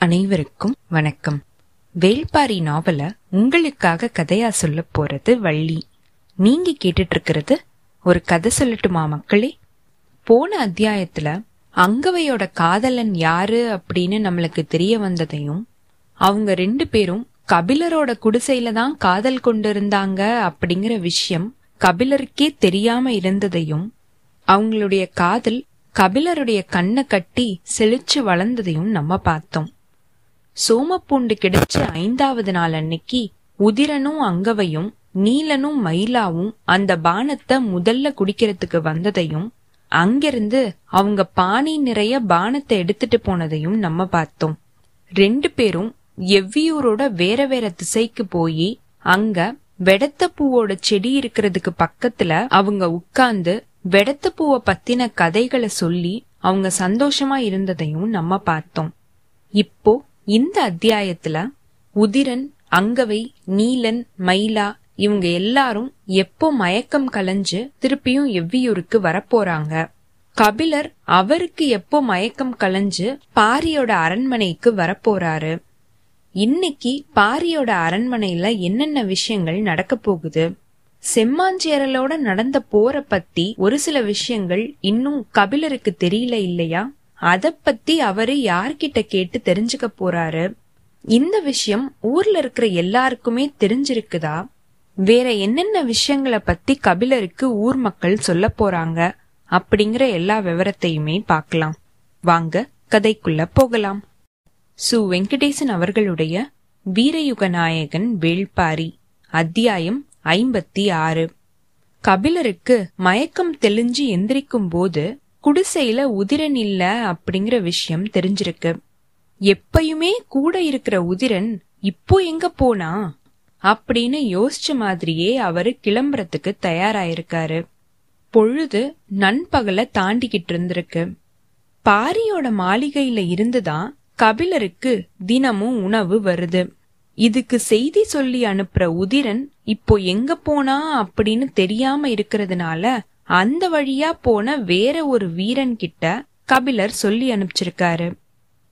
அனைவருக்கும் வணக்கம். வேள்பாரி நாவல உங்களுக்காக கதையா சொல்ல போறது வள்ளி. நீங்க கேட்டுட்டு இருக்கிறது ஒரு கதை சொல்லட்டுமா மக்களே? போன அத்தியாயத்துல அங்கவையோட காதலன் யாரு அப்படின்னு நம்மளுக்கு தெரிய வந்ததையும் அவங்க ரெண்டு பேரும் கபிலரோட குடிசையில தான் காதல் கொண்டிருந்தாங்க அப்படிங்கிற விஷயம் கபிலருக்கே தெரியாம இருந்ததையும் அவங்களுடைய காதல் கபிலருடைய கண்ணை கட்டி செழிச்சு வளர்ந்ததையும் நம்ம பார்த்தோம். சோமப்பூண்டு கிடைச்ச ஐந்தாவது நாள் அன்னைக்கு உதிரனும் அங்கவையும் நீலனும் மயிலாவும் அந்த பானத்தை முதல்ல குடிக்கிறதுக்கு வந்ததையும் அங்கிருந்து அவங்க பானை நிறைய பானத்தை எடுத்துட்டு போனதையும் நம்ம பார்த்தோம். ரெண்டு பேரும் எவ்வியூரோட வேற வேற திசைக்கு போய் அங்க வெடத்த பூவோட செடி இருக்கிறதுக்கு பக்கத்துல அவங்க உட்கார்ந்து வெடத்தப்பூவை பத்தின கதைகளை சொல்லி அவங்க சந்தோஷமா இருந்ததையும் நம்ம பார்த்தோம். இப்போ இந்த அத்தியாயத்துல உதிரன் அங்கவை நீலன் மயிலா இவங்க எல்லாரும் எப்போ மயக்கம் கலைஞ்சு திருப்பியும் எவ்வியூருக்கு வரப்போறாங்க? கபிலர் அவருக்கு எப்போ மயக்கம் கலைஞ்சு பாரியோட அரண்மனைக்கு வரப்போறாரு? இன்னைக்கு பாரியோட அரண்மனையில என்னென்ன விஷயங்கள் நடக்க போகுது? செம்மாஞ்சேரலோட நடந்த போற பத்தி ஒரு சில விஷயங்கள் இன்னும் கபிலருக்கு தெரியல இல்லையா? அத பத்தி அவரு யார்கிட்ட கேட்டு தெரிஞ்சுக்க போறாரு? இந்த விஷயம் ஊர்ல இருக்கிற எல்லாருக்குமே தெரிஞ்சிருக்குதா? வேற என்னென்ன விஷயங்களை பத்தி கபிலருக்கு ஊர் மக்கள் சொல்ல போறாங்க? அப்படிங்கிற எல்லா விவரத்தையுமே பார்க்கலாம். வாங்க கதைக்குள்ள போகலாம். சு. வெங்கடேசன் அவர்களுடைய வீரயுக நாயகன் வேள்பாரி அத்தியாயம் ஐம்பத்தி ஆறு. கபிலருக்கு மயக்கம் தெளிஞ்சு எந்திரிக்கும் போது குடிசையில உதிரன் இல்ல அப்படிங்கிற விஷயம் தெரிஞ்சிருக்கு. எப்பயுமே கூட இருக்கிற உதிரன் இப்போ எங்க போனா? அப்படின்னு யோசிச்ச மாதிரியே அவரு கிளம்புறதுக்கு தயாராயிருக்காரு. பொழுது நண்பகல தாண்டிக்கிட்டு இருந்திருக்கு. பாரியோட மாளிகையில இருந்துதான் கபிலருக்கு தினமும் உணவு வருது. இதுக்கு செய்தி சொல்லி அனுப்புற உதிரன் இப்போ எங்க போனா அப்படின்னு தெரியாம இருக்கிறதுனால அந்த வழியா போன வேற ஒரு வீரன் கிட்ட கபிலர் சொல்லி அனுப்பிச்சிருக்காரு.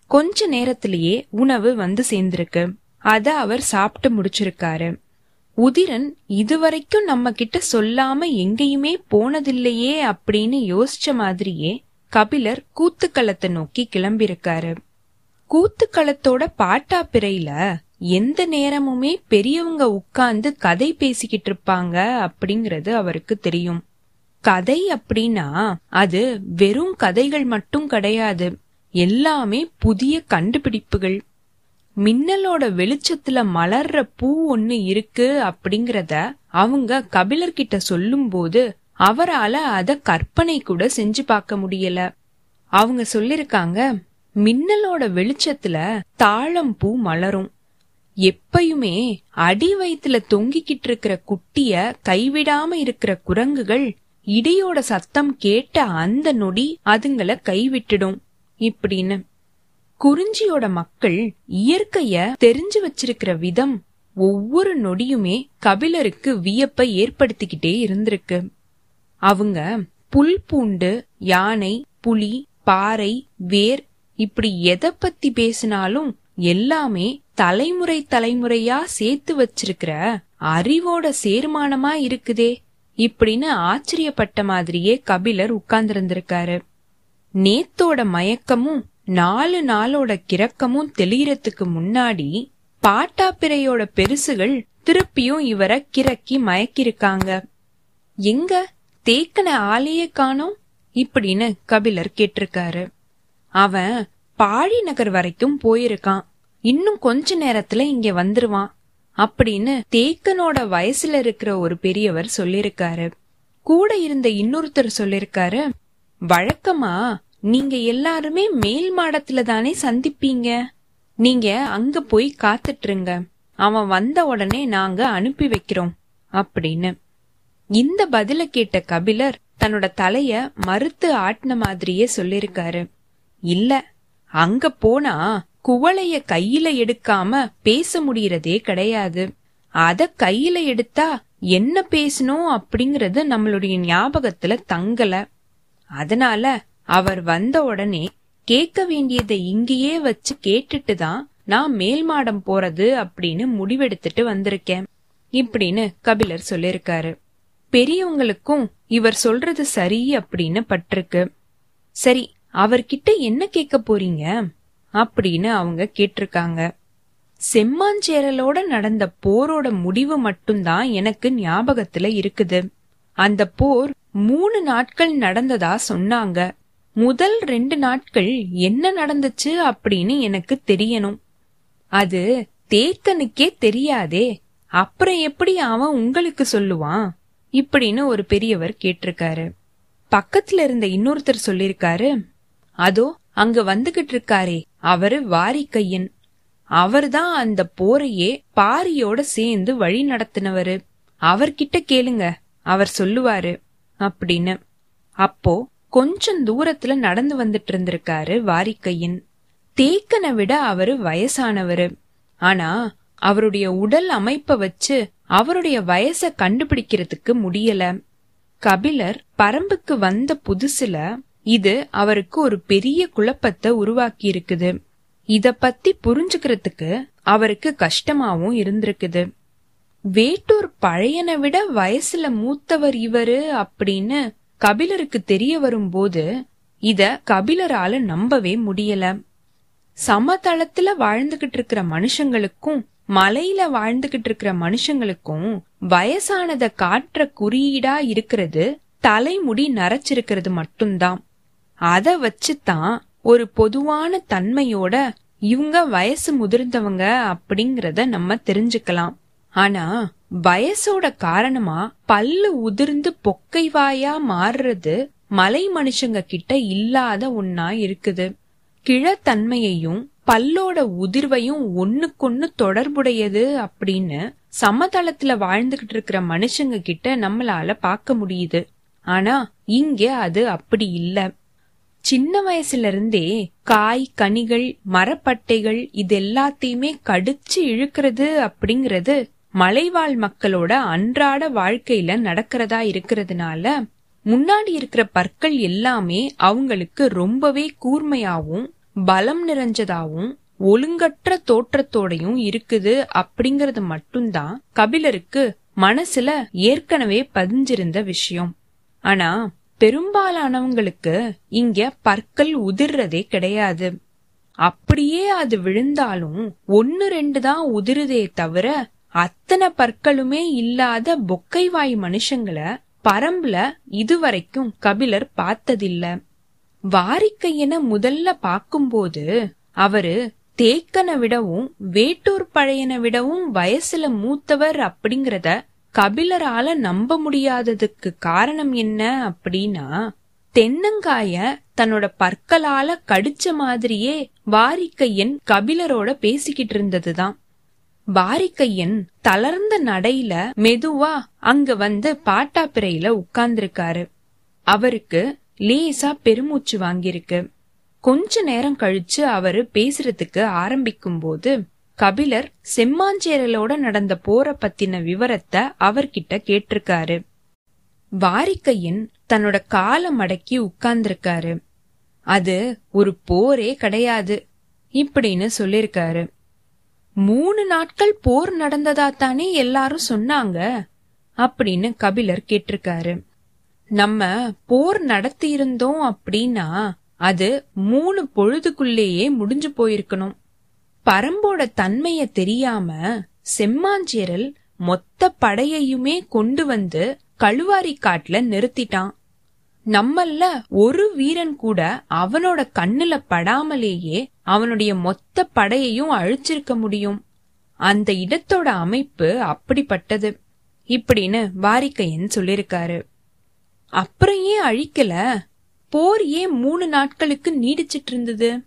கொஞ்ச நேரத்திலேயே உணவு வந்து சேர்ந்திருக்கு. அத அவர் சாப்பிட்டு முடிச்சிருக்காரு. உதிரன் இதுவரைக்கும் நம்ம கிட்ட சொல்லாம எங்கேயுமே போனதில்லையே அப்படின்னு யோசிச்ச மாதிரியே கபிலர் கூத்துக்களத்தை நோக்கி கிளம்பியிருக்காரு. கூத்துக்களத்தோட பாட்டா பிறையில எந்த நேரமுமே பெரியவங்க உட்கார்ந்து கதை பேசிக்கிட்டு இருப்பாங்க அப்படிங்கறது அவருக்கு தெரியும். கதை அப்படின்னா அது வெறும் கதைகள் மட்டும் கிடையாது. எல்லாமே புதிய கண்டுபிடிப்புகள். மின்னலோட வெளிச்சத்துல மலர்ற பூ ஒன்னு இருக்கு அப்படிங்கறத அவங்க கபிலர்கிட்ட சொல்லும் போது அவரால அத கற்பனை கூட செஞ்சு பார்க்க முடியல. அவங்க சொல்லிருக்காங்க மின்னலோட வெளிச்சத்துல தாழம் பூ மலரும். எப்பயுமே அடி வயிற்றுல தொங்கிக்கிட்டு இருக்கிற குட்டிய கைவிடாம இருக்கிற குரங்குகள் இடியோட சத்தம் கேட்ட அந்த நொடி அதுங்கள கைவிட்டுடும். இப்படின்னு. குறிஞ்சியோட மக்கள் இயற்கைய தெரிஞ்சு வச்சிருக்கிற விதம் ஒவ்வொரு நொடியுமே கபிலருக்கு வியப்பை ஏற்படுத்திக்கிட்டே இருந்திருக்கு. அவங்க புல் பூண்டு யானை புலி பாறை வேர் இப்படி எதை பத்தி பேசினாலும் எல்லாமே தலைமுறை தலைமுறையா சேர்த்து வச்சிருக்கிற அறிவோட சேர்மானமா இருக்குதே. இப்படின்னு ஆச்சரியப்பட்ட மாதிரியே கபிலர் உட்கார்ந்திருந்திருக்காரு. நேத்தோட மயக்கமும் நாலு நாளோட கிறக்கமும் தெளியறதுக்கு முன்னாடி பாட்டாப்பிரையோட பெருசுகள் திருப்பியும் இவரை கிறக்கி மயக்கிருக்காங்க எங்க? தேக்கன ஆளையே காணோம்? இப்படின்னு கபிலர் கேட்டிருக்காரு. அவன் பாழி நகர் வரைக்கும் போயிருக்கான். இன்னும் கொஞ்ச நேரத்துல இங்க வந்துருவான். அப்படின்னு தேக்கனோட வயசுல இருக்கிற ஒரு பெரியவர் சொல்லிருக்காரு. கூட இருந்த இன்னொருத்தர் சொல்லிருக்காரு வழக்கமா நீங்க எல்லாருமே மேல் மாடத்துல தானே சந்திப்பீங்க? நீங்க அங்க போய் காத்துட்டுருங்க அவன் வந்த உடனே நாங்க அனுப்பி வைக்கிறோம். அப்படின்னு. இந்த பதில கேட்ட கபிலர் தன்னோட தலைய மறுத்து ஆட்டின மாதிரியே சொல்லிருக்காரு. இல்ல அங்க போனா குவளைய கையில எடுக்காம பேச முடியறதே கிடையாது. அத கையில எடுத்தா என்ன பேசணும் அப்படிங்கறது நம்மளுடைய ஞாபகத்துல தங்கல. அதனால அவர் வந்த உடனே கேட்க வேண்டியதை இங்கேயே வச்சு கேட்டுட்டு தான் நான் மேல் மாடம் போறது அப்படின்னு முடிவெடுத்துட்டு வந்திருக்கேன் இப்படின்னு கபிலர் சொல்லிருக்காரு. பெரியவங்களுக்கும் இவர் சொல்றது சரி அப்படின்னு பட்டிருக்கு. சரி அவர்கிட்ட என்ன கேட்க போறீங்க? அப்படின்னு அவங்க கேட்டிருக்காங்க. செம்மாஞ்சேரலோட நடந்த போரோட முடிவு மட்டும்தான் எனக்கு ஞாபகத்துல இருக்குது. அந்த போர் மூணு நாட்கள் நடந்ததா சொன்னாங்க. முதல் ரெண்டு நாட்கள் என்ன நடந்துச்சு அப்படின்னு எனக்கு தெரியணும். அது தேக்கனுக்கே தெரியாதே அப்புறம் எப்படி அவன் உங்களுக்கு சொல்லுவான் இப்படின்னு ஒரு பெரியவர் கேட்டிருக்காரு. பக்கத்துல இருந்த இன்னொருத்தர் சொல்லிருக்காரு அதோ அங்க வந்துகிட்டு இருக்காரே அவரு வாரிக்கையன். அவர்தான் அந்த போரையே பாரியோட சேர்ந்து வழி நடத்தினவரு. அவர்கிட்ட கேளுங்க அவர் சொல்லுவாரு அப்படின்னு. அப்போ கொஞ்சம் தூரத்துல நடந்து வந்துட்டு இருந்திருக்காரு வாரிக்கையின். தேக்கனை விட அவரு வயசானவரு. ஆனா அவருடைய உடல் அமைப்ப வச்சு அவருடைய வயச கண்டுபிடிக்கிறதுக்கு முடியல. கபிலர் பரம்புக்கு வந்த புதுசுல இது அவருக்கு ஒரு பெரிய குழப்பத்தை உருவாக்கி இருக்குது இத பத்தி புரிஞ்சுக்கிறதுக்கு அவருக்கு கஷ்டமாவும் இருந்திருக்குது. வேட்டூர் பழையனை விட வயசுல மூத்தவர் இவரு அப்படின்னு கபிலருக்கு தெரிய வரும்போது இத கபிலரால நம்பவே முடியல. சமதளத்துல வாழ்ந்துகிட்டு இருக்கிற மனுஷங்களுக்கும் மலையில வாழ்ந்துகிட்டு இருக்கிற மனுஷங்களுக்கும் வயசானத காட்டுற குறியீடா இருக்கிறது தலைமுடி நரைச்சிருக்கிறது மட்டும்தான். அத வச்சுதான் ஒரு பொதுவான தன்மையோட இவங்க வயசு முதிர்ந்தவங்க அப்படிங்கறத நம்ம தெரிஞ்சுக்கலாம். ஆனா வயசோட காரணமா பல்லு உதிர்ந்து பொக்கைவாயா மாறுறது மலை மனுஷங்க கிட்ட இல்லாத ஒன்னா இருக்குது. கிழத்தன்மையையும் பல்லோட உதிர்வையும் ஒன்னுக்கொன்னு தொடர்புடையது அப்படின்னு சமதளத்துல வாழ்ந்துகிட்டு இருக்கிற மனுஷங்க கிட்ட நம்மளால பார்க்க முடியுது. ஆனா இங்க அது அப்படி இல்லை. சின்ன வயசுல இருந்தே காய் கனிகள் மரப்பட்டைகள் இது எல்லாத்தையுமே கடிச்சு இழுக்கிறது அப்படிங்கறது மலைவாழ் மக்களோட அன்றாட வாழ்க்கையில நடக்கிறதா இருக்கிறதுனால முன்னாடி இருக்கிற பற்கள் எல்லாமே அவங்களுக்கு ரொம்பவே கூர்மையாவும் பலம் நிறைஞ்சதாவும் ஒழுங்கற்ற தோற்றத்தோடையும் இருக்குது அப்படிங்கறது மட்டும்தான் கபிலருக்கு மனசுல ஏற்கனவே பதிஞ்சிருந்த விஷயம். ஆனா பெரும்பாலானவங்களுக்கு இங்க பற்கள் உதிர்றதே கிடையாது. அப்படியே அது விழுந்தாலும் ஒன்னு ரெண்டு தான் உதிருதே தவிர அத்தனை பற்களுமே இல்லாத பொக்கைவாய் மனுஷங்களை பரம்புல இதுவரைக்கும் கபிலர் பார்த்ததில்ல. வாரிக்கையன முதல்ல பாக்கும்போது அவரு தேக்கனை விடவும் வேட்டூர் பழையனை விடவும் வயசுல மூத்தவர் அப்படிங்கறத கபிலரால நம்ப முடியாததுக்கு காரணம் என்ன அப்படின்னா தென்னங்காய தன்னோட பற்களால கடிச்ச மாதிரியே வாரிக்கையன் கபிலரோட பேசிக்கிட்டு இருந்ததுதான். வாரிக்கையன் தளர்ந்த நடையில மெதுவா அங்க வந்து பாட்டாப்பிரையில உட்கார்ந்திருக்காரு. அவருக்கு லேசா பெருமூச்சு வாங்கியிருக்கு. கொஞ்ச நேரம் கழிச்சு அவரு பேசுறதுக்கு ஆரம்பிக்கும் போது கபிலர் செம்மாஞ்சேரலோட நடந்த போரை பத்தின விவரத்தை அவர்கிட்ட கேட்டிருக்காரு. வாரிக்கையன் தன்னோட காலை மடக்கி உட்கார்ந்திருக்காரு. அது ஒரு போரே கிடையாது இப்படின்னு சொல்லிருக்காரு. மூணு நாட்கள் போர் நடந்ததா தானே எல்லாரும் சொன்னாங்க? அப்படின்னு கபிலர் கேட்டிருக்காரு. நம்ம போர் நடத்தி இருந்தோம் அப்படின்னா அது மூணு பொழுதுக்குள்ளேயே முடிஞ்சு போயிருக்கணும். பரம்போட தன்மைய தெரியாம செம்மாஞ்சேரல் மொத்த படையையுமே கொண்டு வந்து கழுவாரி காட்டுல நிறுத்திட்டான். நம்மல்ல ஒரு வீரன் கூட அவனோட கண்ணுல படாமலேயே அவனுடைய மொத்த படையையும் அழிச்சிருக்க முடியும். அந்த இடத்தோட அமைப்பு அப்படிப்பட்டது. இப்படின்னு வாரிக்கையன் சொல்லிருக்காரு. அப்புறம் ஏன் அழிக்கல? போர் ஏன் மூணு நாட்களுக்கு நீடிச்சிட்டு இருந்தது?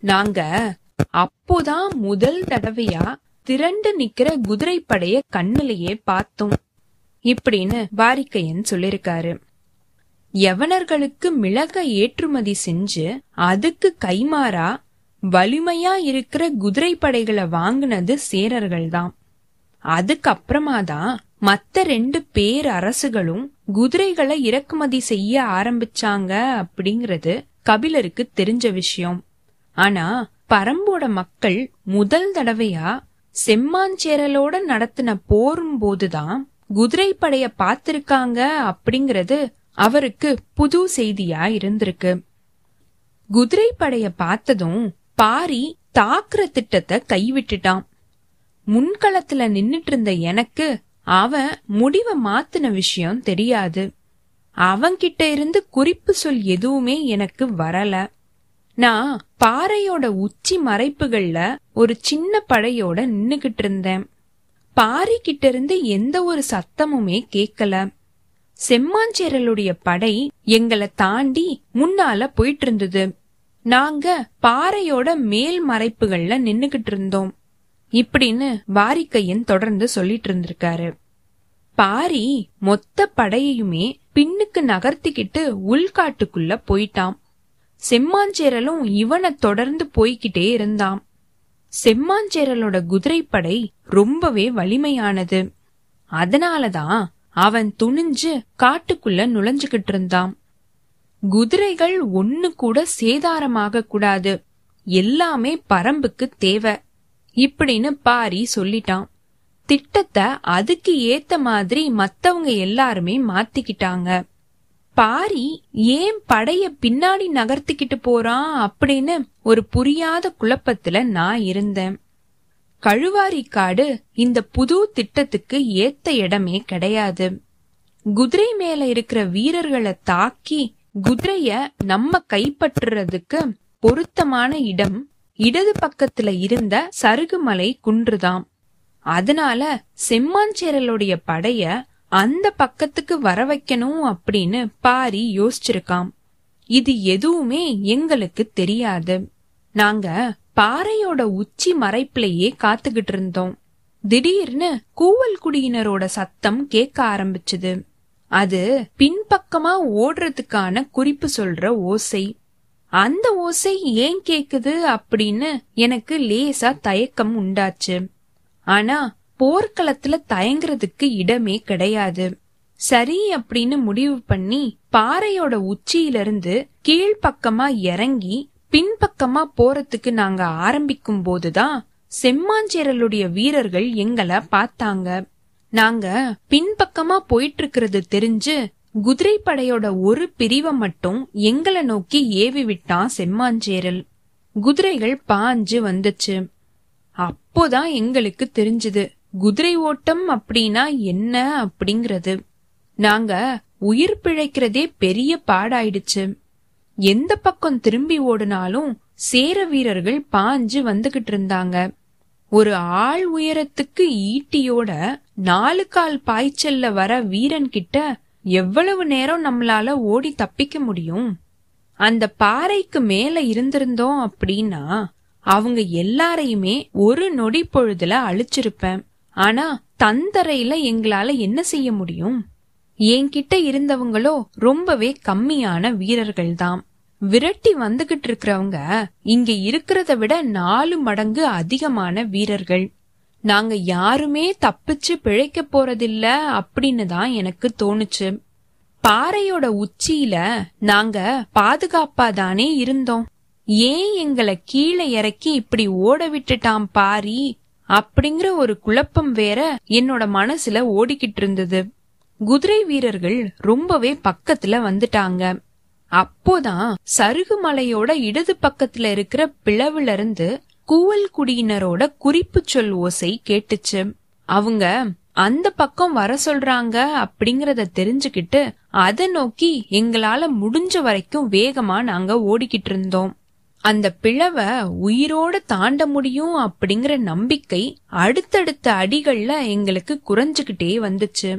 நாங்க அப்போதான் முதல் தடவையா திரண்டு நிக்கிற குதிரைப்படைய கண்ணிலேயே பார்த்தோம். இப்படின்னு வாரிக்கையன் சொல்லிருக்காரு. யவனர்களுக்கு மிளக ஏற்றுமதி செஞ்சு அதுக்கு கைமாறா வலிமையா இருக்கிற குதிரை படைகளை சேரர்கள் தான் அதுக்கப்புறமா தான் மத்த ரெண்டு பேர் அரசுகளும் குதிரைகளை இறக்குமதி செய்ய ஆரம்பிச்சாங்க அப்படிங்கறது கபிலருக்கு தெரிஞ்ச விஷயம். ஆனா பரம்போட மக்கள் முதல் தடவையா செம்மாஞ்சேரலோட நடத்தின போரும் போதுதான் குதிரை படைய பார்த்திருக்காங்க அப்படிங்கறது அவருக்கு புது செய்தியா இருந்திருக்கு. குதிரை படைய பார்த்ததும் பாரி தாக்குற திட்டத்தை கைவிட்டுட்டான். முன்களத்துல நின்னுட்டு இருந்த எனக்கு அவன் முடிவை மாத்தின விஷயம் தெரியாது. அவன்கிட்ட இருந்து குறிப்பு சொல் எதுவுமே எனக்கு வரல. நான் பாறையோட உச்சி மறைப்புகள்ல ஒரு சின்ன படையோட நின்னுகிட்டு இருந்தேன். பாரி கிட்ட இருந்து எந்த ஒரு சத்தமுமே கேக்கல செம்மாஞ்சேரலுடைய படை எங்களை தாண்டி முன்னால போயிட்டு இருந்தது. நாங்க பாறையோட மேல் மறைப்புகள்ல நின்னுகிட்டு இருந்தோம். இப்படின்னு வாரிக்கையன் தொடர்ந்து சொல்லிட்டு இருந்திருக்காரு. பாரி மொத்த படையையுமே பின்னுக்கு நகர்த்திக்கிட்டு உள்காட்டுக்குள்ள போயிட்டான். செம்மாஞ்சேரலும் இவனை தொடர்ந்து போய்கிட்டே இருந்தான் செம்மாஞ்சேரலோட குதிரைப்படை ரொம்பவே வலிமையானது. அதனாலதான் அவன் துணிஞ்சு காட்டுக்குள்ள நுழைஞ்சுகிட்டு இருந்தான் குதிரைகள் ஒன்னு கூட சேதாரமாக கூடாது. எல்லாமே பரம்புக்கு தேவை. இப்படின்னு பாரி சொல்லிட்டான். திட்டத்தை அதுக்கு ஏத்த மாதிரி மத்தவங்க எல்லாருமே மாத்திக்கிட்டாங்க. பாரி ஏன் படைய பின்னாடி நகர்த்திக்கிட்டு போறான் அப்படின்னு ஒரு புரியாத குழப்பத்துல நான் இருந்தேன். கழுவாரி காடு இந்த புது திட்டத்துக்கு ஏத்த இடமே கிடையாது. குதிரை மேல இருக்கிற வீரர்களை தாக்கி குதிரைய நம்ம கைப்பற்றுறதுக்கு பொருத்தமான இடம் இடது பக்கத்துல இருந்த சருகுமலை குன்றுதாம் அதனால செம்மாஞ்சேரலுடைய படைய அந்த பக்கத்துக்கு வர வைக்கணும் அப்படின்னு பாரி யோசிச்சிருக்காம். இது எதுவுமே எங்களுக்கு தெரியாது. நாங்க பாறையோட உச்சி மறைப்பிலேயே காத்துக்கிட்டு இருந்தோம். திடீர்னு கூவல் குடியினரோட சத்தம் கேட்க ஆரம்பிச்சது. அது பின்பக்கமா ஓடுறதுக்கான குறிப்பு சொல்ற ஓசை. அந்த ஓசை ஏன் கேக்குது அப்படின்னு எனக்கு லேசா தயக்கம் உண்டாச்சு. ஆனா போர்க்களத்துல தயங்குறதுக்கு இடமே கிடையாது. சரி அப்படின்னு முடிவு பண்ணி பாறையோட உச்சியிலிருந்து கீழ்ப்பக்கமா இறங்கி பின்பக்கமா போறதுக்கு நாங்க ஆரம்பிக்கும் போதுதான் செம்மாஞ்சேரலுடைய வீரர்கள் எங்களை பார்த்தாங்க. நாங்க பின்பக்கமா போயிட்டு இருக்கிறது தெரிஞ்சு குதிரை படையோட ஒரு பிரிவை மட்டும் எங்களை நோக்கி ஏவி விட்டான் செம்மாஞ்சேரல். குதிரைகள் பாஞ்சு வந்துச்சு. அப்போதான் எங்களுக்கு தெரிஞ்சது. குதிரை ஓட்டம் அப்படின்னா என்ன அப்படிங்கிறது. நாங்க உயிர் பிழைக்கிறதே பெரிய பாடாயிடுச்சு. எந்த பக்கம் திரும்பி ஓடினாலும் சேர வீரர்கள் பாஞ்சு வந்துகிட்டு இருந்தாங்க. ஒரு ஆள் உயரத்துக்கு ஈட்டியோட நாலு கால் பாய்ச்சல்ல வர வீரன் கிட்ட எவ்வளவு நேரம் நம்மளால ஓடி தப்பிக்க முடியும்? அந்த பாறைக்கு மேல இருந்திருந்தோம் அப்படின்னா அவங்க எல்லாரையுமே ஒரு நொடி பொழுதுல அழிச்சிருப்பேன். ஆனா தந்தரையில எங்களால என்ன செய்ய முடியும்? என்கிட்ட இருந்தவங்களோ ரொம்பவே கம்மியான வீரர்கள் தான் விரட்டி வந்துகிட்டு இருக்கிறவங்க இங்க இருக்கிறத விட நாலு மடங்கு அதிகமான வீரர்கள். நாங்க யாருமே தப்பிச்சு பிழைக்க போறதில்ல அப்படின்னு தான் எனக்கு தோணுச்சு. பாறையோட உச்சியில நாங்க பாதுகாப்பா தானே இருந்தோம். ஏன் எங்களை கீழே இறக்கி இப்படி ஓட விட்டுட்டான் பாரி? அப்படிங்கிற ஒரு குழப்பம் வேற என்னோட மனசுல ஓடிக்கிட்டு இருந்தது. குதிரை வீரர்கள் ரொம்பவே பக்கத்துல வந்துட்டாங்க. அப்போதான் சருகு மலையோட இடது பக்கத்துல இருக்கிற பிளவுல இருந்து கூவல் குடியினரோட குறிப்பு சொல் ஓசை கேட்டுச்சு. அவங்க அந்த பக்கம் வர சொல்றாங்க அப்படிங்கறத தெரிஞ்சுக்கிட்டு அதை நோக்கி எங்களால முடிஞ்ச வரைக்கும் வேகமா நாங்க ஓடிக்கிட்டு இருந்தோம். அந்த பிளவை உயிரோட தாண்ட முடியும் அப்படிங்கிற நம்பிக்கை அடுத்தடுத்த அடிகள்ல எங்களுக்கு குறைஞ்சுகிட்டே வந்துச்சு.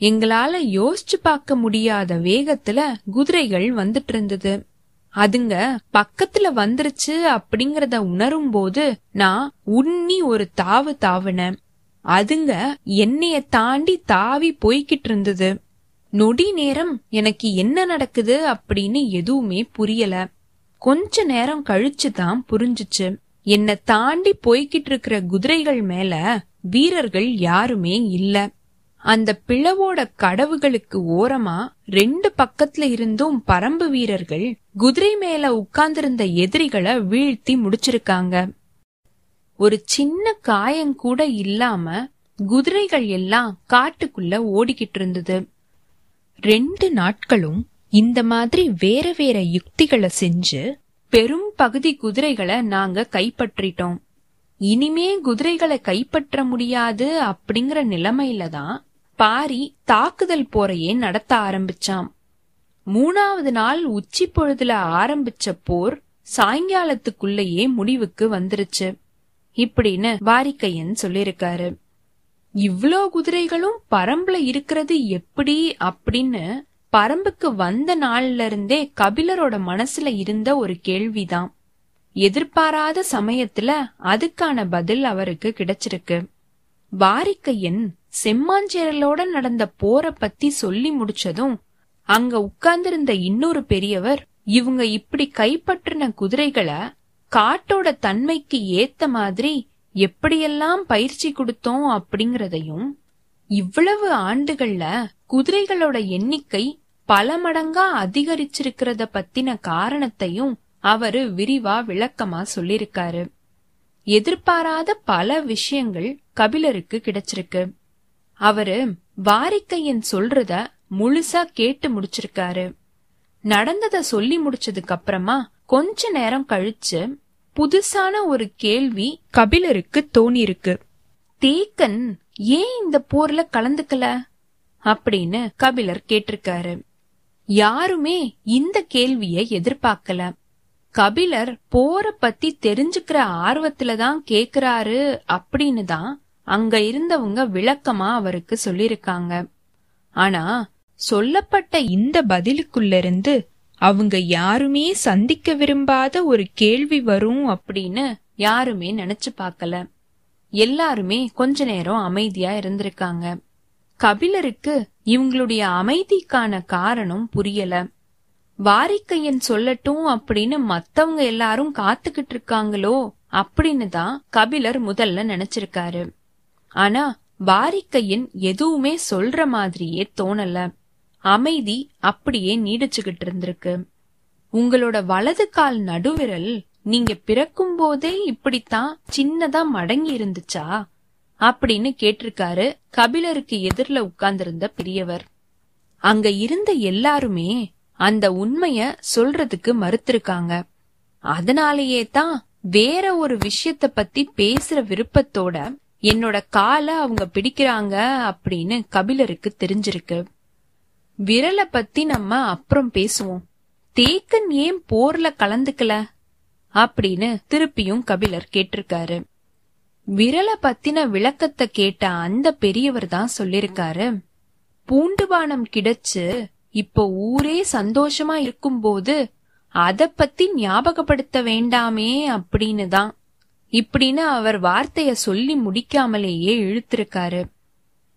எங்களால யோசிச்சு பார்க்க முடியாத வேகத்துல குதிரைகள் வந்துட்டு இருந்தது அதுங்க பக்கத்துல வந்துருச்சு அப்படிங்கறத உணரும் போது நான் உன்னி ஒரு தாவு தாவுனேன். அதுங்க என்னைய தாண்டி தாவி போய்கிட்டு இருந்தது நொடி நேரம் எனக்கு என்ன நடக்குது அப்படின்னு எதுவுமே புரியல. கொஞ்ச நேரம் கழிச்சு தான் புரிஞ்சுச்சு. என்ன தாண்டி போய்கிட்டு இருக்கிற குதிரைகள் மேல வீரர்கள் யாருமே இல்ல. அந்த பிளவோட கடவுகளுக்கு ஓரமா ரெண்டு பக்கத்துல இருந்தும் பரம்பு வீரர்கள் குதிரை மேல உட்கார்ந்திருந்த எதிரிகளை வீழ்த்தி முடிச்சிருக்காங்க. ஒரு சின்ன காயம் கூட இல்லாம குதிரைகள் எல்லாம் காட்டுக்குள்ள ஓடிக்கிட்டு இருந்தது ரெண்டு நாட்களும் இந்த மாதிரி வேற வேற யுக்திகளை செஞ்சு பெரும் பகுதி குதிரைகளை நாங்க கைப்பற்றிட்டோம். இனிமே குதிரைகளை கைப்பற்ற முடியாது அப்படிங்கிற நிலைமையில தான் பாரி தாக்குதல் போரையே நடத்த ஆரம்பிச்சாம். மூணாவது நாள் உச்சி பொழுதுல ஆரம்பிச்ச போர் சாயங்காலத்துக்குள்ளேயே முடிவுக்கு வந்துருச்சு. இப்படின்னு வாரிக்கையன் சொல்லிருக்காரு இவ்ளோ குதிரைகளும் பரம்புல இருக்கிறது எப்படி அப்படின்னு பரம்புக்கு வந்த நாள்ல இருந்தே கபிலரோட மனசுல இருந்த ஒரு கேள்விதான். எதிர்பாராத சமயத்துல அதுக்கான பதில் அவருக்கு கிடைச்சிருக்கு. வாரிக்கையன் செம்மாஞ்சேரலோட நடந்த போரை பத்தி சொல்லி முடிச்சதும் அங்க உட்கார்ந்திருந்த இன்னொரு பெரியவர் இவங்க இப்படி கைப்பற்றின குதிரைகளை காட்டோட தன்மைக்கு ஏத்த மாதிரி எப்படியெல்லாம் பயிற்சி கொடுத்தோம் அப்படிங்கறதையும் இவ்வளவு ஆண்டுகள்ல குதிரைகளோட எண்ணிக்கை பல மடங்கா அதிகரிச்சிருக்கிறத பத்தின காரணத்தையும் அவரு விரிவா விளக்கமா சொல்லிருக்காரு எதிர்பாராத பல விஷயங்கள் கபிலருக்கு கிடைச்சிருக்கு. அவரு வாரிக்கையன் சொல்றத முழுசா கேட்டு முடிச்சிருக்காரு. நடந்தத சொல்லி முடிச்சதுக்கு அப்புறமா கொஞ்ச நேரம் கழிச்சு புதுசான ஒரு கேள்வி கபிலருக்கு தோணிருக்கு தேக்கன் ஏன் இந்த போர்ல கலந்துக்கல? அப்படின்னு கபிலர் கேட்டிருக்காரு. யாருமே இந்த கேள்விய எதிர்பார்க்கல. கபிலர் போற பத்தி தெரிஞ்சுக்கிற ஆர்வத்துல தான் கேக்குறாரு அப்படின்னு தான் அங்க இருந்தவங்க விளக்கமா அவருக்கு சொல்லிருக்காங்க ஆனா சொல்லப்பட்ட இந்த பதிலுக்குள்ள இருந்து அவங்க யாருமே சந்திக்க விரும்பாத ஒரு கேள்வி வரும் அப்படின்னு யாருமே நினைச்சு பார்க்கல. எல்லாருமே கொஞ்ச நேரம் அமைதியா இருந்திருக்காங்க. கபிலருக்கு இவங்களுடைய அமைதிக்கான காரணம் புரியல. வாரிக்கையன் சொல்லட்டும் அப்படின்னு மத்தவங்க எல்லாரும் காத்துக்கிட்டு இருக்காங்களோ அப்படின்னு தான் கபிலர் முதல்ல நினைச்சிருக்காரு. ஆனா வாரிக்கையன் எதுவுமே சொல்ற மாதிரியே தோணல. அமைதி அப்படியே நீடிச்சுகிட்டு இருந்திருக்கு. உங்களோட வலது கால் நடுவிரல் நீங்க பிறக்கும் போதே இப்படித்தான் சின்னதா மடங்கி இருந்துச்சா? அப்படின்னு கேட்டிருக்காரு. கபிலருக்கு எதிரில உட்கார்ந்திருந்த பெரியவர். அங்க இருந்த எல்லாருமே அந்த உண்மைய சொல்றதுக்கு மறுத்திருக்காங்க. அதனாலேயே தான் வேற ஒரு விஷயத்த பத்தி பேசுற விருப்பத்தோட என்னோட காலை அவங்க பிடிக்கிறாங்க அப்படின்னு கபிலருக்கு தெரிஞ்சிருக்கு. விரல பத்தி நம்ம அப்புறம் பேசுவோம். தேக்கன் ஏன் போர்ல கலந்துக்கல? அப்படின்னு திருப்பியும் கபிலர் கேட்டிருக்காரு. விரல பத்தின விளக்கத்தை கேட்ட அந்த பெரியவர் தான் சொல்லிருக்காரு. பூண்டுபானம் கிடைச்சு இப்போ ஊரே சந்தோஷமா இருக்கும்போது அத பத்தி ஞாபகப்படுத்த வேண்டாமே அப்படின்னு தான். இப்படின்னு அவர் வார்த்தைய சொல்லி முடிக்காமலேயே இழுத்திருக்காரு.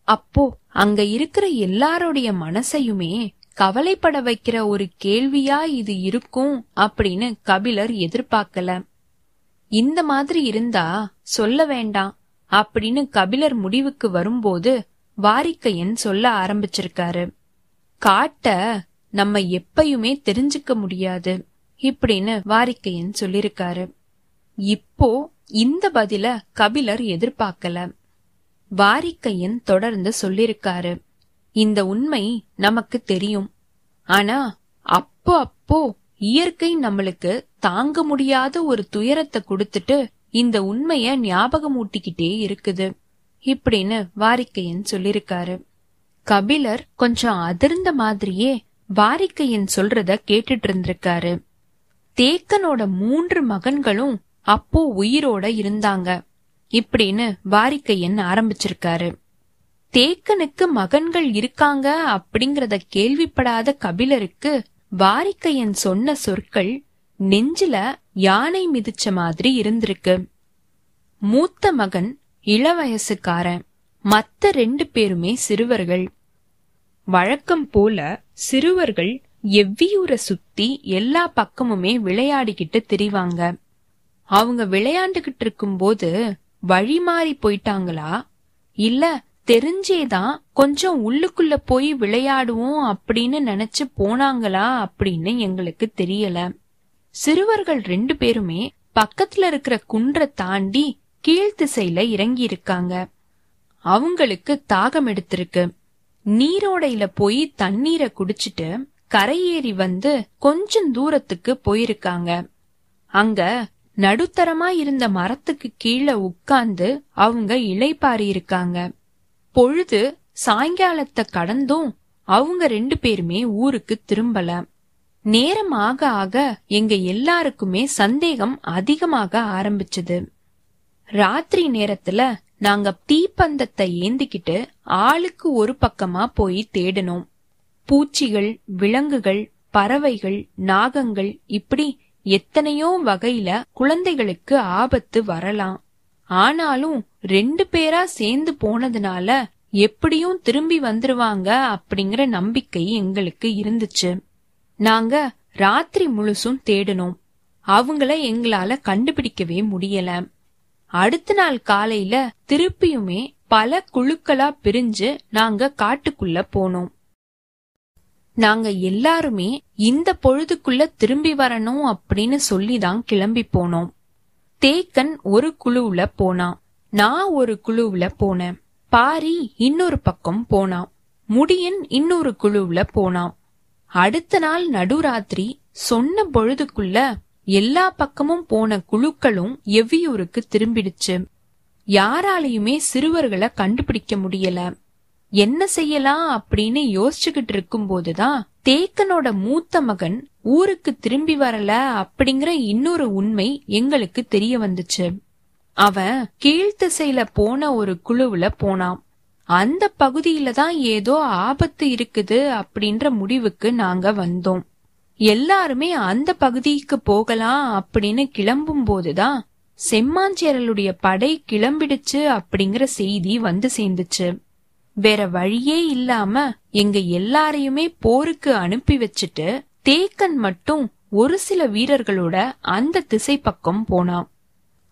அப்போ அங்க இருக்கிற எல்லாருடைய மனசையுமே கவலைப்பட வைக்கிற ஒரு கேள்வியா இது இருக்கும் அப்படின்னு கபிலர் எதிர்பார்க்கல. இந்த மாதிரி இருந்தா சொல்ல வேண்டாம் அப்படின்னு கபிலர் முடிவுக்கு வரும்போது வாரிக்கையன் சொல்ல ஆரம்பிச்சிருக்காரு. காட்ட நம்ம எப்பயுமே தெரிஞ்சுக்க முடியாது இப்படின்னு வாரிக்கையன் சொல்லிருக்காரு. இப்போ இந்த பதில கபிலர் எதிர்பார்க்கல. வாரிக்கையன் தொடர்ந்து சொல்லிருக்காரு. இந்த உண்மை நமக்கு தெரியும். ஆனா அப்போ அப்போ இயற்கை நம்மளுக்கு தாங்க முடியாத ஒரு துயரத்தை கொடுத்துட்டு இந்த உண்மைய ஞாபகமூட்டிக்கிட்டே இருக்குது. இப்படின்னு வாரிக்கையன் சொல்லிருக்காரு. கபிலர் கொஞ்சம் அதிர்ந்த மாதிரியே வாரிக்கையன் சொல்றத கேட்டுட்டு இருந்திருக்காரு. தேக்கனோட மூன்று மகன்களும் அப்போ உயிரோட இருந்தாங்க. இப்படின்னு வாரிக்கையன் ஆரம்பிச்சிருக்காரு. தேக்கனுக்கு மகன்கள் இருக்காங்க அப்படிங்கறத கேள்விப்படாத கபிலருக்கு வாரிக்கையன் சொன்ன சொற்கள் நெஞ்சில யானை மிதிச்ச மாதிரி இருந்திருக்கு. மூத்த மகன் இளவயசுக்காரன். மத்த ரெண்டு பேருமே சிறுவர்கள். வழக்கம் போல சிறுவர்கள் எவ்வியூரை சுத்தி எல்லா பக்கமுமே விளையாடிக்கிட்டு திரிவாங்க. அவங்க விளையாண்டுகிட்டு இருக்கும்போது வழி மாறி போயிட்டாங்களா? இல்ல தெரிஞ்சேதான் கொஞ்சம் உள்ளுக்குள்ள போய் விளையாடுவோம் அப்படின்னு நினைச்சு போனாங்களா அப்படின்னு எங்களுக்கு தெரியல. சிறுவர்கள் ரெண்டு பேருமே பக்கத்துல இருக்கிற குன்ற தாண்டி கீழ்த்திசையில இறங்கி இருக்காங்க அவங்களுக்கு தாகம் எடுத்திருக்கு. நீரோடையில போய் தண்ணீரை குடிச்சிட்டு கரையேறி வந்து கொஞ்சம் தூரத்துக்கு போயிருக்காங்க. அங்க நடுத்தரமா இருந்த மரத்துக்கு கீழே உட்கார்ந்து அவங்க இலைப்பாரி இருக்காங்க. பொழுது சாயங்காலத்தை கடந்தும் அவங்க ரெண்டு பேருமே ஊருக்கு திரும்பல. நேரம் ஆக ஆக எங்க எல்லாருக்குமே சந்தேகம் அதிகமாக ஆரம்பிச்சது. ராத்திரி நேரத்துல நாங்க தீப்பந்தத்தை ஏந்திக்கிட்டு ஆளுக்கு ஒரு பக்கமா போய் தேடினோம். பூச்சிகள் விலங்குகள் பறவைகள் நாகங்கள் இப்படி எத்தனையோ வகையில குழந்தைகளுக்கு ஆபத்து வரலாம். ஆனாலும் ரெண்டு பேரா சேர்ந்து போனதுனால எப்படியும் திரும்பி வந்துருவாங்க அப்படிங்கிற நம்பிக்கை எங்களுக்கு இருந்துச்சு. நாங்க ராத்திரி முழுசும் தேடினோம். அவங்கள எங்களால கண்டுபிடிக்கவே முடியல. அடுத்த நாள் காலையில திருப்பியுமே பல குழுக்களா பிரிஞ்சு நாங்க காட்டுக்குள்ள போனோம். நாங்க எல்லாருமே இந்த பொழுதுக்குள்ள திரும்பி வரணும் அப்படின்னு சொல்லிதான் கிளம்பி போனோம். தேக்கன் ஒரு குழுவுல போனான். நான் ஒரு குழுவுல போனேன். பாரி இன்னொரு பக்கம் போனான். முடியன் இன்னொரு குழுவுல போனான். அடுத்த நாள் நடுராத்திரி சொன்ன பொழுதுக்குள்ள எல்லா பக்கமும் போன குழுக்களும் எவ்வியூருக்கு திரும்பிடுச்சு. யாராலையுமே சிறுவர்களை கண்டுபிடிக்க முடியல. என்ன செய்யலாம் அப்படின்னு யோசிச்சுக்கிட்டு இருக்கும் போதுதான் தேக்கனோட மூத்த மகன் ஊருக்கு திரும்பி வரல அப்படிங்கிற இன்னொரு உண்மை எங்களுக்கு தெரிய வந்துச்சு. அவன் கீழ்த்திசையில போன ஒரு குழுவுல போனான். அந்த பகுதியில தான் ஏதோ ஆபத்து இருக்குது அப்படின்ற முடிவுக்கு நாங்க வந்தோம். எல்லாருமே அந்த பகுதிக்கு போகலாம் அப்படின்னு கிளம்பும் போதுதான் செம்மாஞ்சேரலுடைய படை கிளம்பிடுச்சு அப்படிங்கிற செய்தி வந்து சேர்ந்துச்சு. வேற வழியே இல்லாம எங்க எல்லாரையுமே போருக்கு அனுப்பி வச்சுட்டு தேக்கன் மட்டும் ஒரு சில வீரர்களோட அந்த திசை பக்கம் போனான்.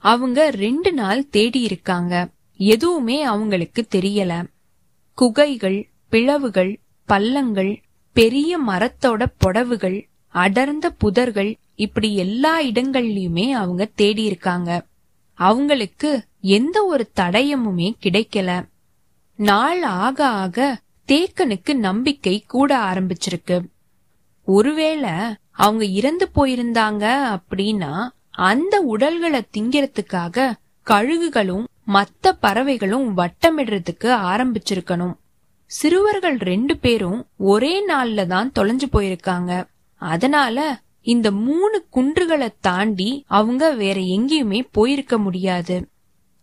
அவங்க ரெண்டு நாள் தேடி இருக்காங்க. எதுவுமே அவங்களுக்கு தெரியல. குகைகள் பிளவுகள் பள்ளங்கள் பெரிய மரத்தோட புடவுகள் அடர்ந்த புதர்கள் இப்படி எல்லா இடங்கள்லயுமே அவங்க தேடி இருக்காங்க அவங்களுக்கு எந்த ஒரு தடயமுமே கிடைக்கல. நாள் ஆக ஆக தேக்கனுக்கு நம்பிக்கை கூட ஆரம்பிச்சிருக்கு. ஒருவேளை அவங்க இறந்து போயிருந்தாங்க அப்படின்னா அந்த உடல்களை திங்கிறதுக்காக கழுகுகளும் மத்த பறவைகளும் வட்டமிடுறதுக்கு ஆரம்பிச்சிருக்கணும். சிறுவர்கள் ரெண்டு பேரும் ஒரே நாள்ல தான் தொலைஞ்சு போயிருக்காங்க. அதனால இந்த மூணு குன்றுகளை தாண்டி அவங்க வேற எங்கேயுமே போயிருக்க முடியாது.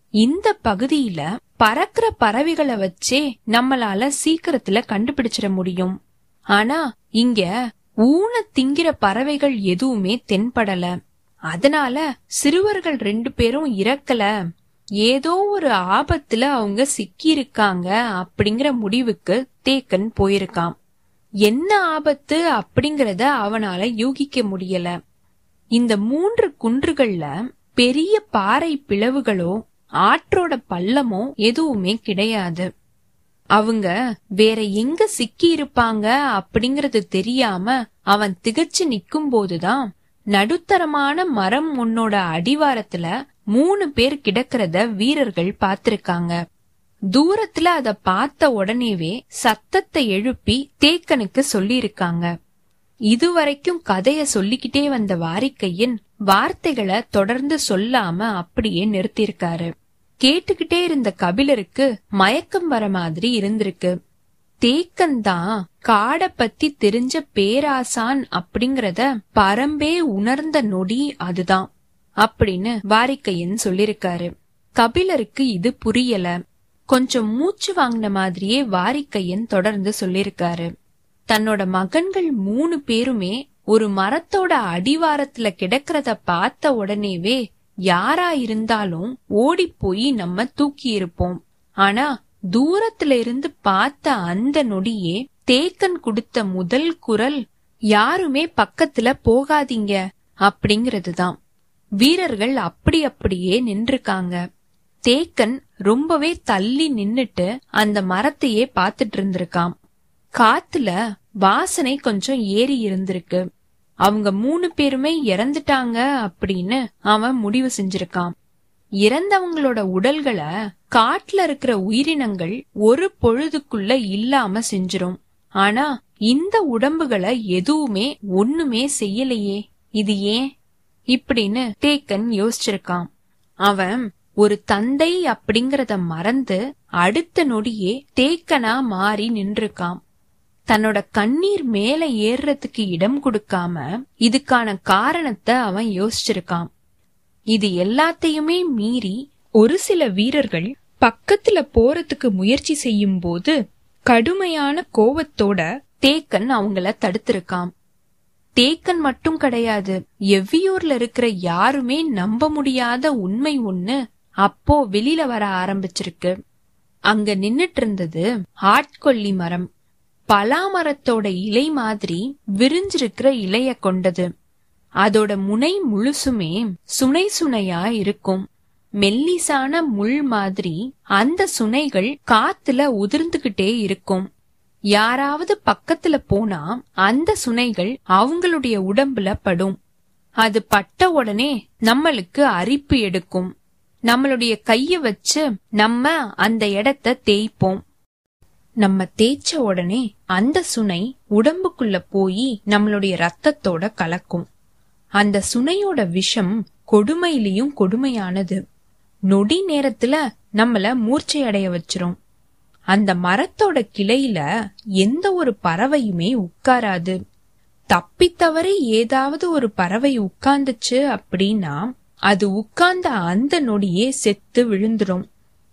இந்த பகுதியில பறக்கிற பறவைகளை வச்சே நம்மளால சீக்கிரத்துல கண்டுபிடிச்சிட முடியும். ஆனா இங்க ஊன திங்கிற பறவைகள் எதுவுமே தென்படல. அதனால சிறுவர்கள் ரெண்டு பேரும் இறக்கல. ஏதோ ஒரு ஆபத்துல அவங்க சிக்கியிருக்காங்க அப்படிங்கிற முடிவுக்கு தேக்கன் போயிருக்கான் என்ன ஆபத்து அப்படிங்கறத அவனால யூகிக்க முடியல. இந்த மூன்று குன்றுகள்ல பெரிய பாறை பிளவுகளோ ஆற்றோட பள்ளமோ எதுவுமே கிடையாது. அவங்க வேற எங்க சிக்கி இருப்பாங்க அப்படிங்கறது தெரியாம அவன் திகச்சு நிக்கும் போதுதான் நடுத்தரமான மரம் உன்னோட அடிவாரத்துல மூணு பேர் கிடக்கிறத வீரர்கள் பார்த்திருக்காங்க. தூரத்துல அத பார்த்த உடனேவே சத்தத்தை எழுப்பி தேக்கனுக்கு சொல்லியிருக்காங்க. இதுவரைக்கும் கதைய சொல்லிக்கிட்டே வந்த வாரிக்கையின் வார்த்தைகளை தொடர்ந்து சொல்லாம அப்படியே நிறுத்தியிருக்காரு. கேட்டுக்கிட்டே இருந்த கபிலருக்கு மயக்கம் வர மாதிரி இருந்திருக்கு. தேக்கன் தான் காடை பத்தி தெரிஞ்ச பேராசான் அப்படிங்கறத பரம்பே உணர்ந்த நொடி அதுதான். அப்படின்னு வாரிக்கையன் சொல்லிருக்காரு. கபிலருக்கு இது புரியல. கொஞ்சம் மூச்சு வாங்கின மாதிரியே வாரிக்கையன் தொடர்ந்து சொல்லிருக்காரு. தன்னோட மகன்கள் மூணு பேருமே ஒரு மரத்தோட அடிவாரத்துல கிடக்கிறத பார்த்த உடனேவே யாரா இருந்தாலும் ஓடி போய் நம்ம தூக்கி இருப்போம். ஆனா தூரத்துல இருந்து பார்த்த அந்த நொடியே தேக்கன் கொடுத்த முதல் குரல் யாருமே பக்கத்துல போகாதீங்க அப்படிங்கறதுதான். வீரர்கள் அப்படி அப்படியே நின்றுக்காங்க தேக்கன் ரொம்பவே தள்ளி நின்னுட்டு அந்த மரத்தையே பாத்துட்டு இருந்திருக்கான் காத்துல வாசனை கொஞ்சம் ஏறி இருந்திருக்கு. அவங்க மூணு பேருமே இறந்துட்டாங்க அப்படின்னு அவன் முடிவு செஞ்சிருக்கான் இறந்தவங்களோட உடல்களை காட்டுல இருக்கிற உயிரினங்கள் ஒரு பொழுதுக்குள்ள இல்லாம செஞ்சிரும். ஆனா இந்த உடம்புகளை எதுவுமே ஒண்ணுமே செய்யலையே. இது ஏன்? இப்படின்னு தேக்கன் யோசிச்சிருக்கான். அவன் ஒரு தந்தை அப்படிங்கறத மறந்து அடுத்த நொடியே தேக்கனா மாறி நின்றுக்கான் தன்னோட கண்ணீர் மேல ஏறுறதுக்கு இடம் கொடுக்காம இதுக்கான காரணத்தை அவன் யோசிச்சிருக்கான். இது எல்லாத்தையுமே மீறி ஒரு சில வீரர்கள் பக்கத்துல போறதுக்கு முயற்சி செய்யும் போது கடுமையான கோவத்தோட தேக்கன் அவங்கள தடுத்திருக்கான். தேக்கன் மட்டும் கிடையாது. எவ்வியூர்ல இருக்கிற யாருமே நம்ப முடியாத உண்மை ஒண்ணு அப்போ வெளியில வர ஆரம்பிச்சிருக்கு. அங்க நின்னுட்டு இருந்தது ஆட்கொல்லி மரம். பலா மரத்தோட இலை மாதிரி விரிஞ்சிருக்கிற இலைய கொண்டது. அதோட முனை முழுசுமே சுனை சுனையா இருக்கும். மெல்லிசான முள் மாதிரி அந்த சுனைகள் காத்துல உதிர்ந்துகிட்டே இருக்கும். யாராவது பக்கத்துல போனா அந்த சுனைகள் அவங்களுடைய உடம்புல படும். அது பட்ட உடனே நம்மளுக்கு அரிப்பு எடுக்கும். நம்மளுடைய கைய வச்சு நம்ம அந்த இடத்த தேய்ப்போம். நம்ம தேய்ச்ச உடனே அந்த சுனை உடம்புக்குள்ள போய் நம்மளுடைய ரத்தத்தோட கலக்கும். அந்த சுனையோட விஷம் கொடுமையிலையும் கொடுமையானது. நொடி நேரத்துல நம்மள மூர்ச்சையடைய வச்சிரும். அந்த மரத்தோட கிளையில எந்த ஒரு பறவையுமே உட்காராது. தப்பித்தவரை ஏதாவது ஒரு பறவை உட்கார்ந்துச்சு அப்படின்னா அது உட்கார்ந்த அந்த நொடியே செத்து விழுந்துரும்.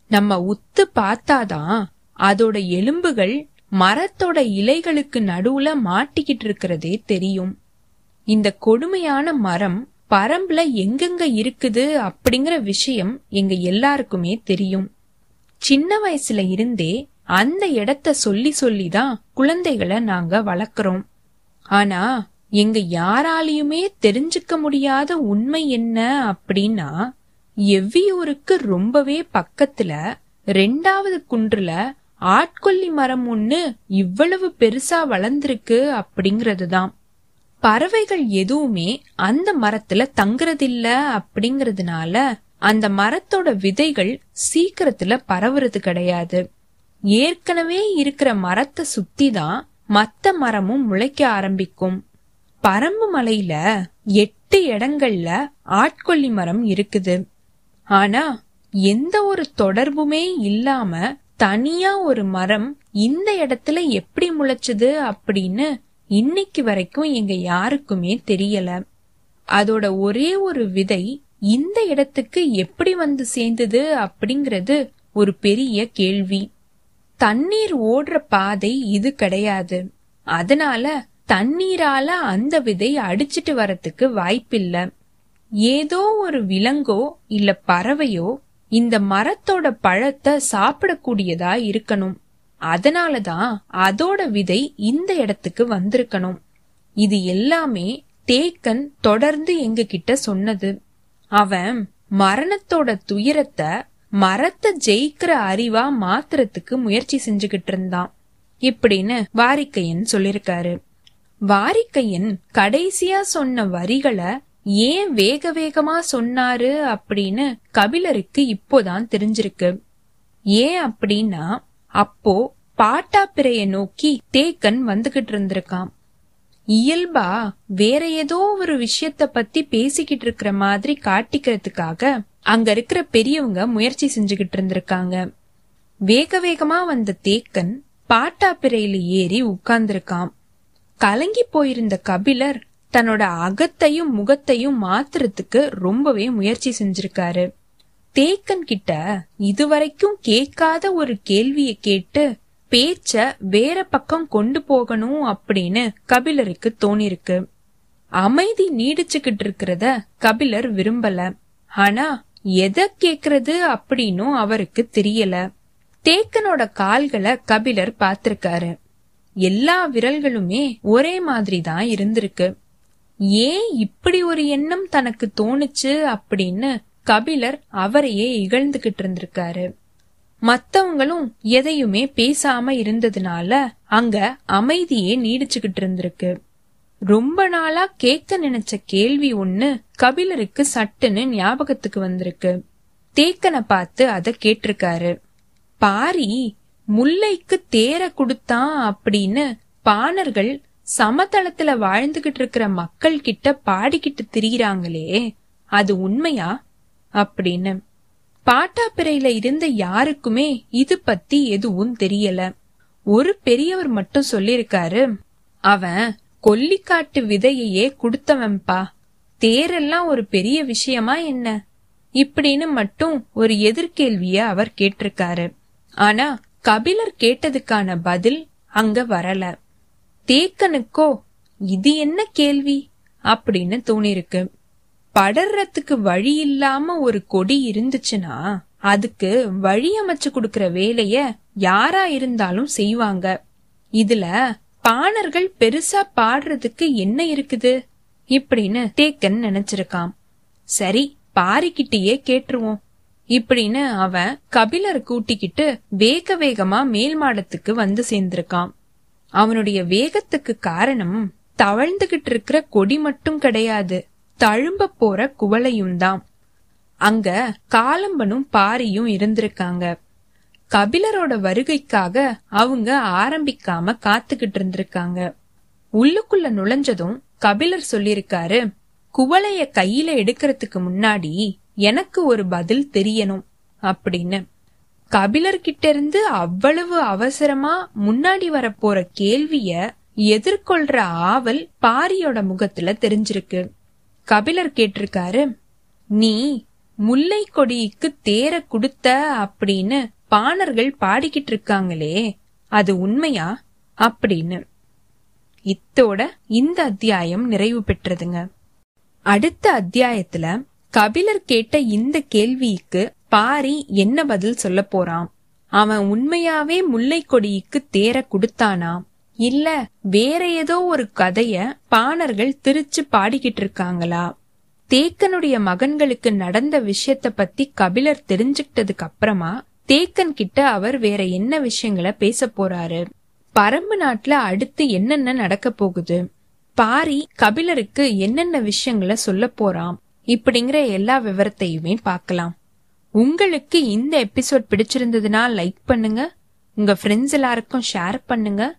நம்ம உத்து பார்த்தாதான் அதோட எலும்புகள் மரத்தோட இலைகளுக்கு நடுவுல மாட்டிக்கிட்டு இருக்கிறதே தெரியும். இந்த கொடுமையான மரம் பரம்புல எங்கெங்க இருக்குது அப்படிங்கிற விஷயம் எங்க எல்லாருக்குமே தெரியும். சின்ன வயசுல இருந்தே அந்த இடத்த சொல்லி சொல்லி தான் குழந்தைகளை நாங்க வளர்க்கிறோம். ஆனா எங்க யாராலையுமே தெரிஞ்சுக்க முடியாத உண்மை என்ன அப்படின்னா எவ்வியூருக்கு ரொம்பவே பக்கத்துல ரெண்டாவது குன்றுல ஆட்கொல்லி மரம் ஒண்ணு இவ்வளவு பெருசா வளர்ந்திருக்கு அப்படிங்கறதுதான். பறவைகள் எதுவுமே அந்த மரத்துல தங்குறதில்ல அப்படிங்கறதுனால அந்த மரத்தோட விதைகள் சீக்கிரத்துல பரவுறது கிடையாது. ஏற்கனவே இருக்கிற மரத்தை சுத்தி தான் மத்த மரமும் முளைக்க ஆரம்பிக்கும். பரம்பு மலையில எட்டு இடங்கள்ல ஆட்கொல்லி மரம் இருக்குது. ஆனா எந்த ஒரு தொடர்புமே இல்லாம தனியா ஒரு மரம் இந்த இடத்துல எப்படி முளைச்சது அப்படின்னு இன்னைக்கு வரைக்கும் எங்க யாருக்குமே தெரியல. அதோட ஒரே ஒரு விதை இந்த இடத்துக்கு எப்படி வந்து சேர்ந்தது அப்படிங்கிறது ஒரு பெரிய கேள்வி. தண்ணீர் ஓடுற பாதை இது கிடையாது. அதனால தண்ணீரால அந்த விதை அடிச்சிட்டு வரத்துக்கு வாய்ப்பில்ல. ஏதோ ஒரு விலங்கோ இல்ல பறவையோ இந்த மரத்தோட பழத்தை சாப்பிடக்கூடியதா இருக்கணும். அதனாலதான் அதோட விதை இந்த இடத்துக்கு வந்திருக்கணும். இது எல்லாமே தேக்கன் தொடர்ந்து எங்க கிட்ட சொன்னது. அவன் மரணத்தோட துயரத்தை மரத்தை ஜெயிக்கிற அறிவா மாத்துறதுக்கு முயற்சி செஞ்சுகிட்டு இருந்தான். இப்படின்னு வாரிக்கையன் சொல்லிருக்காரு வாரிக்கையன் கடைசியா சொன்ன வரிகளை ஏன் வேக வேகமா சொன்னாரு அப்படின்னு கபிலருக்கு இப்போதான் தெரிஞ்சிருக்கு. ஏன் அப்படின்னா அப்போ பாட்டாப்பிரைய நோக்கி தேக்கன் வந்துகிட்டு இருந்திருக்கான். இயல்பா வேற ஏதோ ஒரு விஷயத்த பத்தி பேசிக்கிட்டு இருக்கிற மாதிரி காட்டிக்கிறதுக்காக அங்க இருக்கிற பெரியவங்க முயற்சி செஞ்சுகிட்டு இருந்திருக்காங்க. வேக வேகமா வந்த தேக்கன் பாட்டாப்பிரையில ஏறி உட்கார்ந்திருக்கான். கலங்கி போயிருந்த கபிலர் தன்னோட அகத்தையும் முகத்தையும் மாத்துறதுக்கு ரொம்பவே முயற்சி செஞ்சிருக்காரு. தேக்கன் கிட்ட இதுவரைக்கும் கேட்காத ஒரு கேள்விய கேட்டு பேச்ச வேற பக்கம் கொண்டு போகணும் அப்படின்னு கபிலருக்கு தோணிருக்கு. அமைதி நீடிச்சுக்கிட்டு இருக்கிறத கபிலர் விரும்பல. ஆனா எதை கேக்குறது அப்படின்னும் அவருக்கு தெரியல. தேக்கனோட கால்களை கபிலர் பார்த்திருக்காரு. எல்லா விரல்களுமே ஒரே மாதிரி தான் இருந்திருக்கு. ஏன் இப்படி ஒரு எண்ணம் தனக்கு தோணுச்சு அப்படின்னு கபிலர் அவரையே இகழ்ந்துகிட்டு இருந்திருக்காரு. மத்தவங்களும் எதையுமே பேசாம இருந்ததுனால அங்க அமைதியே நீடிச்சுக்கிட்டு இருந்திருக்கு. ரொம்ப நாளா கேட்க நினைச்ச கேள்வி ஒண்ணு கபிலருக்கு சட்டுன்னு ஞாபகத்துக்கு வந்திருக்கு. தேக்கனை பார்த்து அத கேட்டிருக்காரு. பாரி முல்லைக்கு தேர கொடுத்தான் அப்படின்னு பாணர்கள் சமதளத்துல வாழ்ந்துகிட்டு இருக்கிற மக்கள் கிட்ட பாடிக்கிட்டு திரியறாங்களே அது உண்மையா? அப்படின்னு. பாட்டாப்பிரையில இருந்த யாருக்குமே இது பத்தி எதுவும் தெரியல. ஒரு பெரியவர் மட்டும் சொல்லிருக்காரு அவன் கொல்லிக்காட்டு விதையையே குடுத்தவன்பா. தேரெல்லாம் ஒரு பெரிய விஷயமா என்ன? இப்படின்னு மட்டும் ஒரு எதிர்கேள்விய அவர் கேட்டிருக்காரு. ஆனா கபிலர் கேட்டதுக்கான பதில் அங்க வரல. தேக்கனுக்கோ இது என்ன கேள்வி? அப்படின்னு தோணிருக்கு படர்றதுக்கு வழி இல்லாம ஒரு கொடி இருந்துச்சுன்னா அதுக்கு வழி அமைச்சு கொடுக்கற வேலைய யாரா இருந்தாலும் செய்வாங்க. இதுல பாணர்கள் பெருசா பாடுறதுக்கு என்ன இருக்குது? இப்படின்னு தேக்கன் நினைச்சிருக்கான். சரி பாரிக்கிட்டேயே கேட்டுருவோம். இப்படின்னு அவன் கபிலர் கூட்டிக்கிட்டு வேக வேகமா மேல் மாடத்துக்கு வந்து சேர்ந்திருக்கான். அவனுடைய வேகத்துக்கு காரணம் தவழ்ந்துகிட்டு இருக்கிற கொடி மட்டும் கிடையாது. தழும்ப போற குவளையும் தான் அங்க காலம்பனும் பாரியும் இருந்திருக்காங்க. கபிலரோட வருகைக்காக அவங்க ஆரம்பிக்காம காத்துக்கிட்டு இருந்திருக்காங்க. உள்ளுக்குள்ள நுழைஞ்சதும் கபிலர் சொல்லிருக்காரு குவளைய கையில எடுக்கிறதுக்கு முன்னாடி எனக்கு ஒரு பதில் தெரியணும் அப்படின்னு. கபிலர்கிட்ட இருந்து அவ்வளவு அவசரமா முன்னாடி வரப்போற கேள்விய எதிர்கொள்ற ஆவல் பாரியோட முகத்துல தெரிஞ்சிருக்கு. கபிலர் கேட்டிருக்காரு நீ முல்லை கொடிக்கு தேர குடுத்த அப்படின்னு பாணர்கள் பாடிக்கிட்டு இருக்காங்களே அது உண்மையா? அப்படின்னு. இத்தோட இந்த அத்தியாயம் நிறைவு பெற்றதுங்க. அடுத்த அத்தியாயத்துல கபிலர் கேட்ட இந்த கேள்விக்கு பாரி என்ன பதில் சொல்ல போறான்? அவன் உண்மையாவே முல்லை கொடிக்கு தேர குடுத்தானா? இல்ல வேற ஏதோ ஒரு கதைய பாணர்கள் திரிச்சு பாடிக்கிட்டு இருக்காங்களா? தேக்கனுடைய மகன்களுக்கு நடந்த விஷயத்த பத்தி கபிலர் தெரிஞ்சுக்கிட்டதுக்கு அப்புறமா தேக்கன் கிட்ட அவர் வேற என்ன விஷயங்களை பேச போறாரு? பரம்பு நாட்டுல அடுத்து என்னென்ன நடக்க போகுது? பாரி கபிலருக்கு என்னென்ன விஷயங்களை சொல்ல போறான் இப்படிங்கிற எல்லா விவரத்தையுமே பார்க்கலாம். உங்களுக்கு இந்த எபிசோட் பிடிச்சிருந்ததுன்னா லைக் பண்ணுங்க. உங்க ஃப்ரெண்ட்ஸ் எல்லாருக்கும் ஷேர் பண்ணுங்க.